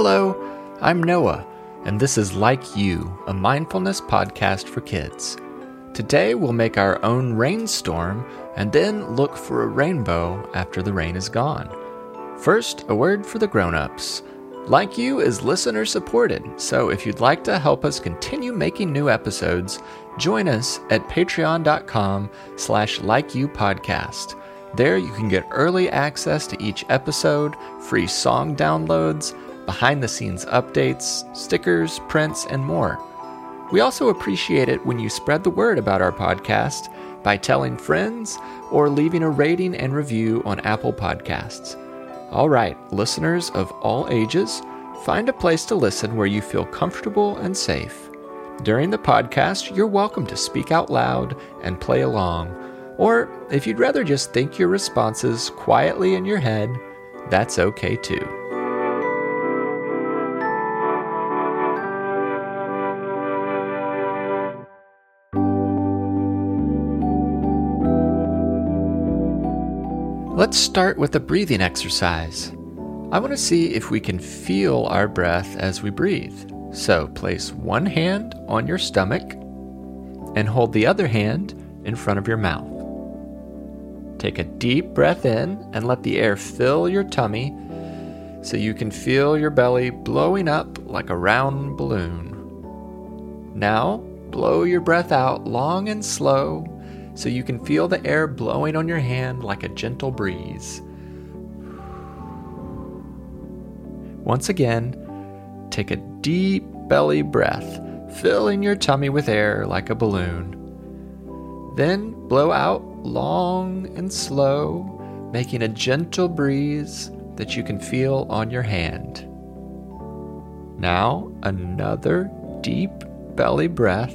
Hello, I'm Noah, and this is Like You, a mindfulness podcast for kids. Today we'll make our own rainstorm and then look for a rainbow after the rain is gone. First, a word for the grown-ups. Like You is listener supported, so if you'd like to help us continue making new episodes, join us at patreon.com slash likeyoupodcast. There you can get early access to each episode, free song downloads, behind the scenes updates, stickers, prints, and more. We also appreciate it when you spread the word about our podcast by telling friends or leaving a rating and review on Apple Podcasts. All right, listeners of all ages, find a place to listen where you feel comfortable and safe. During the podcast, you're welcome to speak out loud and play along. Or if you'd rather just think your responses quietly in your head, that's okay too. Let's start with a breathing exercise. I want to see if we can feel our breath as we breathe. So place one hand on your stomach and hold the other hand in front of your mouth. Take a deep breath in and let the air fill your tummy so you can feel your belly blowing up like a round balloon. Now, blow your breath out long and slow so you can feel the air blowing on your hand like a gentle breeze. Once again, take a deep belly breath, filling your tummy with air like a balloon. Then blow out long and slow, making a gentle breeze that you can feel on your hand. Now, another deep belly breath.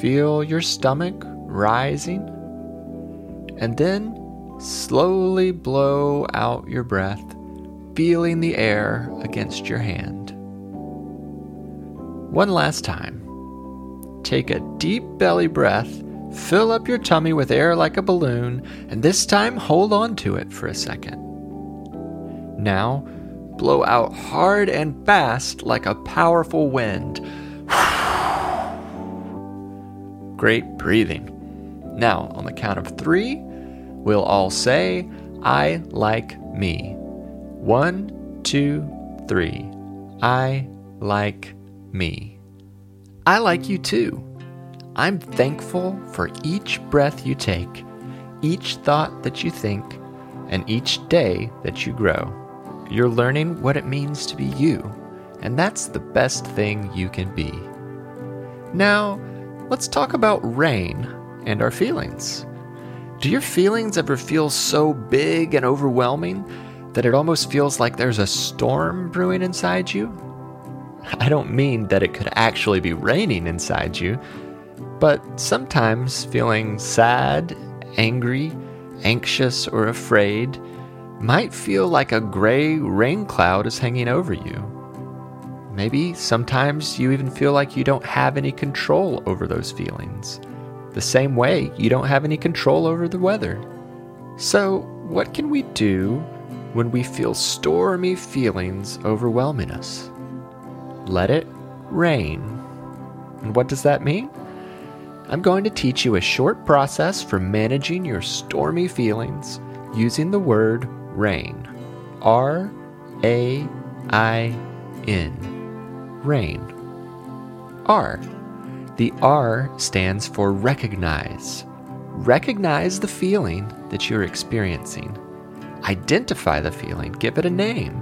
Feel your stomach rising, and then slowly blow out your breath, feeling the air against your hand. One last time. Take a deep belly breath, fill up your tummy with air like a balloon, and this time hold on to it for a second. Now, blow out hard and fast like a powerful wind. Great breathing. Now, on the count of three, we'll all say, I like me. One, two, three. I like me. I like you too. I'm thankful for each breath you take, each thought that you think, and each day that you grow. You're learning what it means to be you, and that's the best thing you can be. Now, let's talk about rain and our feelings. Do your feelings ever feel so big and overwhelming that it almost feels like there's a storm brewing inside you? I don't mean that it could actually be raining inside you, but sometimes feeling sad, angry, anxious, or afraid might feel like a gray rain cloud is hanging over you. Maybe sometimes you even feel like you don't have any control over those feelings. The same way you don't have any control over the weather. So, what can we do when we feel stormy feelings overwhelming us? Let it rain. And what does that mean? I'm going to teach you a short process for managing your stormy feelings using the word rain. R A I N. Rain. R the R stands for recognize. Recognize the feeling that you're experiencing. Identify the feeling, give it a name.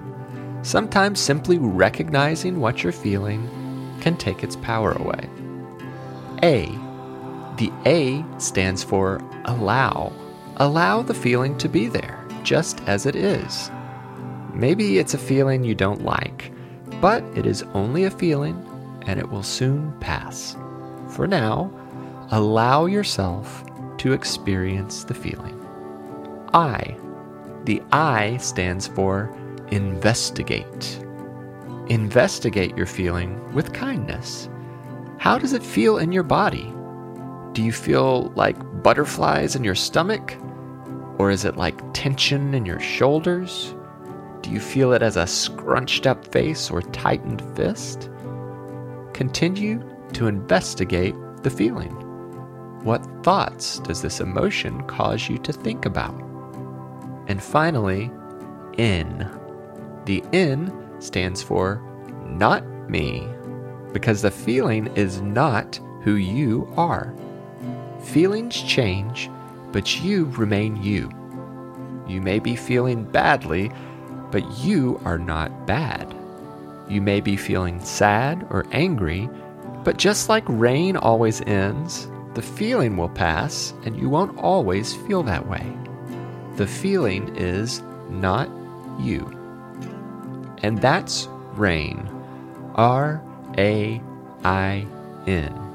Sometimes simply recognizing what you're feeling can take its power away. A. The A stands for allow. Allow the feeling to be there, just as it is. Maybe it's a feeling you don't like, but it is only a feeling and it will soon pass. For now, allow yourself to experience the feeling. I. The I stands for investigate. Investigate your feeling with kindness. How does it feel in your body? Do you feel like butterflies in your stomach? Or is it like tension in your shoulders? Do you feel it as a scrunched up face or tightened fist? Continue to investigate the feeling. What thoughts does this emotion cause you to think about? And finally, N. The N stands for not me, because the feeling is not who you are. Feelings change, but you remain you. You may be feeling badly, but you are not bad. You may be feeling sad or angry, but just like rain always ends, the feeling will pass and you won't always feel that way. The feeling is not you. And that's rain. R A I N.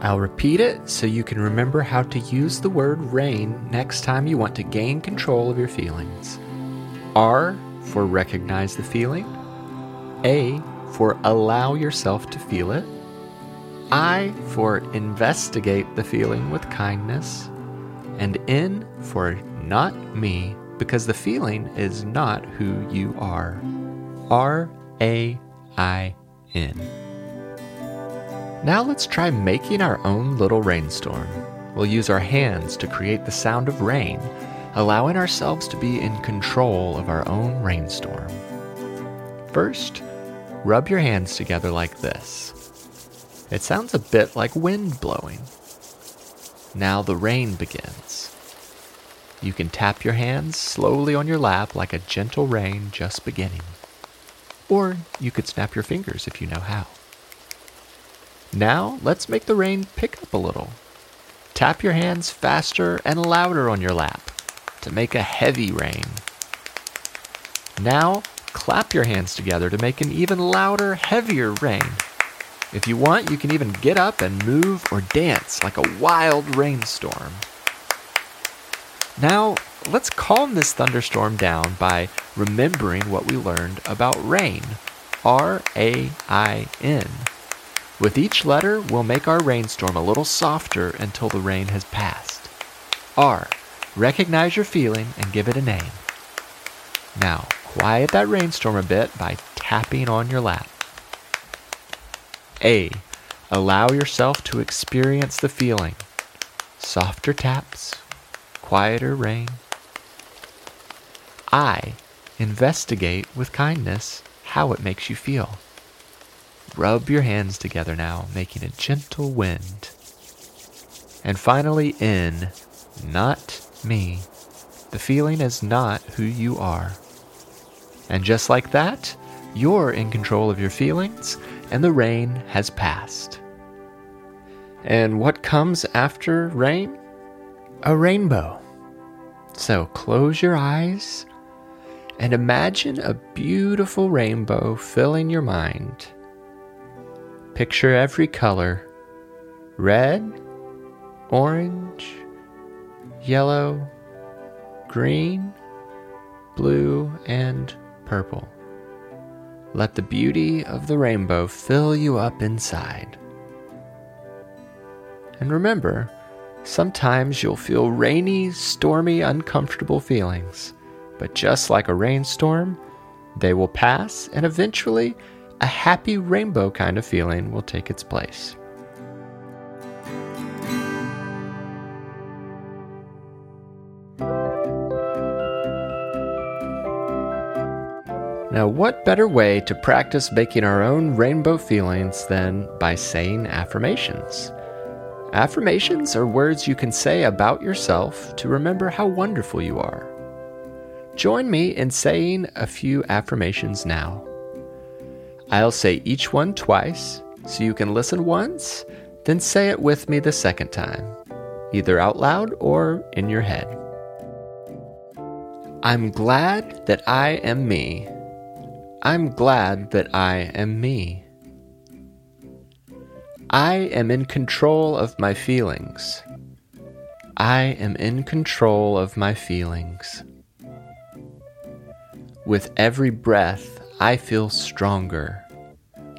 I'll repeat it so you can remember how to use the word rain next time you want to gain control of your feelings. R for recognize the feeling, A for allow yourself to feel it, I for investigate the feeling with kindness, and N for not me because the feeling is not who you are. R A I N. Now let's try making our own little rainstorm. We'll use our hands to create the sound of rain, allowing ourselves to be in control of our own rainstorm. First, rub your hands together like this. It sounds a bit like wind blowing. Now the rain begins. You can tap your hands slowly on your lap like a gentle rain just beginning. Or you could snap your fingers if you know how. Now, let's make the rain pick up a little. Tap your hands faster and louder on your lap to make a heavy rain. Now, clap your hands together to make an even louder, heavier rain. If you want, you can even get up and move or dance like a wild rainstorm. Now, let's calm this thunderstorm down by remembering what we learned about rain R A I N. With each letter, we'll make our rainstorm a little softer until the rain has passed. R. Recognize your feeling and give it a name. Now, quiet that rainstorm a bit by tapping on your lap. A. Allow yourself to experience the feeling. Softer taps, quieter rain. I. Investigate with kindness how it makes you feel. Rub your hands together now, making a gentle wind. And finally, N, not me. The feeling is not who you are. And just like that, you're in control of your feelings, and the rain has passed. And what comes after rain? A rainbow. So close your eyes and imagine a beautiful rainbow filling your mind. Picture every color red, orange, yellow, green, blue, and purple. Let the beauty of the rainbow fill you up inside. And remember, sometimes you'll feel rainy, stormy, uncomfortable feelings. But just like a rainstorm, they will pass and eventually a happy rainbow kind of feeling will take its place. Now, what better way to practice making our own rainbow feelings than by saying affirmations? Affirmations are words you can say about yourself to remember how wonderful you are. Join me in saying a few affirmations now. I'll say each one twice, so you can listen once, then say it with me the second time, either out loud or in your head. I'm glad that I am me. I'm glad that I am me. I am in control of my feelings. I am in control of my feelings. With every breath, I feel stronger.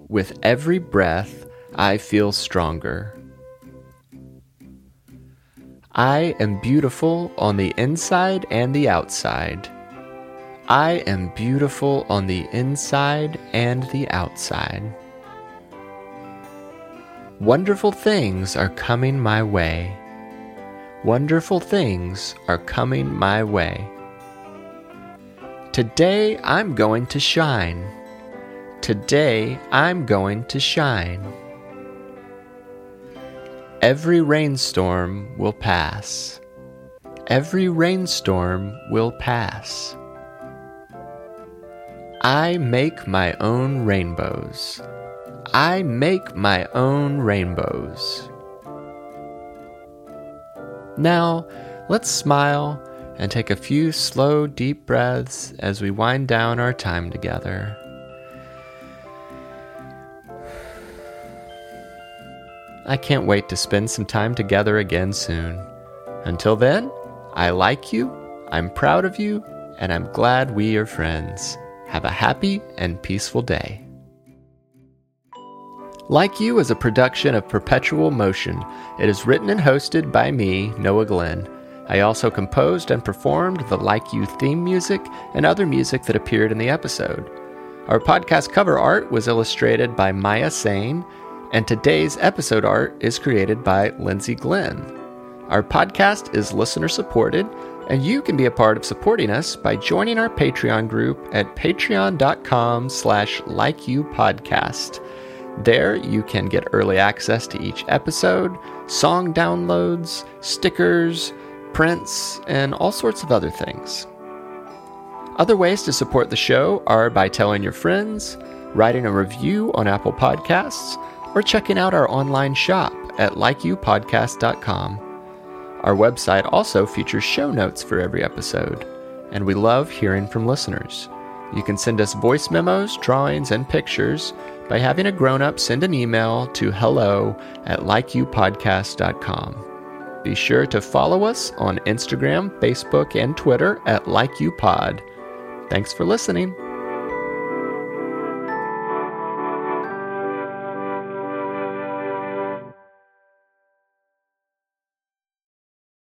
With every breath, I feel stronger. I am beautiful on the inside and the outside. I am beautiful on the inside and the outside. Wonderful things are coming my way. Wonderful things are coming my way. Today I'm going to shine. Today I'm going to shine. Every rainstorm will pass. Every rainstorm will pass. I make my own rainbows. I make my own rainbows. Now, let's smile and take a few slow, deep breaths as we wind down our time together. I can't wait to spend some time together again soon. Until then, I like you, I'm proud of you, and I'm glad we are friends. Have a happy and peaceful day. Like You is a production of Perpetual Motion. It is written and hosted by me, Noah Glenn. I also composed and performed the Like You theme music and other music that appeared in the episode. Our podcast cover art was illustrated by Maya Sane, and today's episode art is created by Lindsay Glenn. Our podcast is listener supported and you can be a part of supporting us by joining our Patreon group at patreon.com slash likeyoupodcast. There you can get early access to each episode, song downloads, stickers, prints, and all sorts of other things. Other ways to support the show are by telling your friends, writing a review on Apple Podcasts, or checking out our online shop at likeyoupodcast.com. Our website also features show notes for every episode, and we love hearing from listeners. You can send us voice memos, drawings, and pictures by having a grown up send an email to hello at likeyoupodcast.com. Be sure to follow us on Instagram, Facebook, and Twitter at likeyoupod. Thanks for listening.